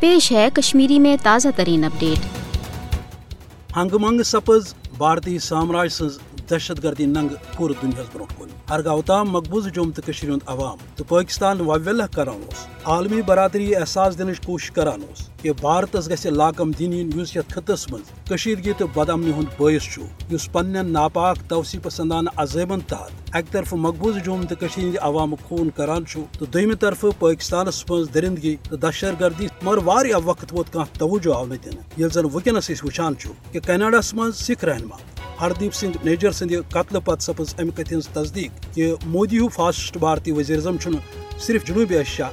پیش ہے کشمیری میں تازہ ترین اپڈیٹ۔ ہنگ منگ سپز بھارتی سامراج سز دہشت گردی ننگ پور دنیا برو کن ہرگاہ تام مقبوض جوم تو ہند عوام تو پاکستان وویلہ کران عالمی برادری احساس دنچ کوشش کران کہ بھارتس گھ لاکم دینی اس یت خطس من کشیدگی تو بد امنی ہند باعث اس پن ناپاک توسیع پسندانہ عذابن تحت اکہ طرف مقبوض جوم تو ہند عوام خون کران تو دم طرف پاکستانس مز درندگی، تو دہشت گردی مگر واریاہ وقت ووت کھانا توجہ آو نا دن یل زن ونکس وچان کہ کینیڈاس من سکھ رہنما۔ ہردیپ سنگھ نیجر سند قتل پتہ سپز امہ کت ہز تصدیق کہ مودی ہو فاسسٹ بھارتی وزیر اعظم صرف جنوبی ایشیا،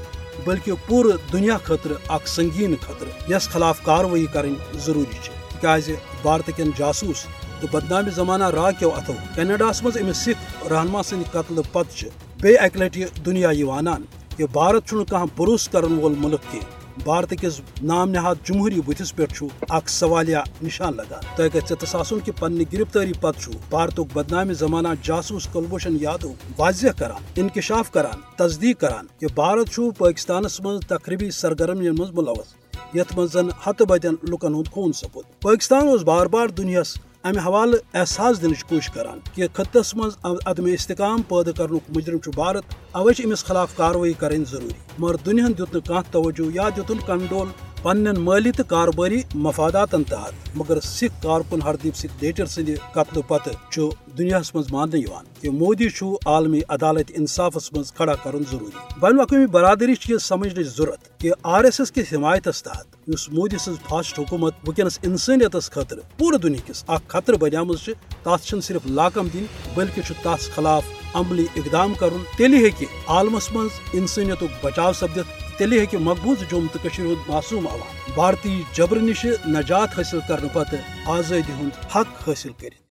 بلکہ پور دنیا خاطر اخ سنگین خطر یس خلاف کاروی کریں ضروری تاز بھارت کن جاسوس تو بدنام زمانہ را کیو اتو کینیڈاس مز امس سکھ رہنما سند قتل پتہ بی اکہ لٹہ دنیا یہ وانان۔ کہ بھارت چھ کھانا بروس کرن وول ملک کی بھارت کس نام نہاد جمہوری بتس پہ اخ سوالیہ نشان لگان تہ گھر تصاسن کہ پنہ گرفتاری پتہ بھارت بدنام زمانہ جاسوس کلبھوشن یادو واضح کران انکشاف کران تصدیق کران کہ بھارت پاکستانس من تقریبی سرگرمی من ملوث یت من ہت بدین لکن ہند خون سپود پاکستان اس بار بار دنیاس امہ حوالہ احساس دنچ کوشش کران کہ خطس مز عدم استحکام پید کرنک مجرم بھارت اوے امس خلاف کاروائی کریں ضروری۔ مگر دنیا دیت کھانا توجہ یا دتن کنڈول پن مالی تو کارباری مفادات تحت، مگر سکھ کارکن ہردیپ سنگھ ڈیٹر سند قتل پتہ دنیا مز مان کہ مودی عالمی عدالت انصافس مز کھڑا کرن ضروری۔ بین الاقوامی برادری یہ سمجھنے ضرورت کہ آر ایس ایس کس حمایت تحت اس مودی سز فاسٹ حکومت ونکس انسانیت خاطر پورے دنیا کس۔ اخ خطر بنیام تر صرف لاکم دن بلکہ تس خلاف عملی اقدام کرن، تیلی ہیکہ عالمس من انسانیت بچاؤ سپدت تیلی ہیکہ مقبوض جوم تو ہند معصوم عوام بھارتی جبر نش نجات حاصل کرنے پتہ آزادی ہند حق حاصل کر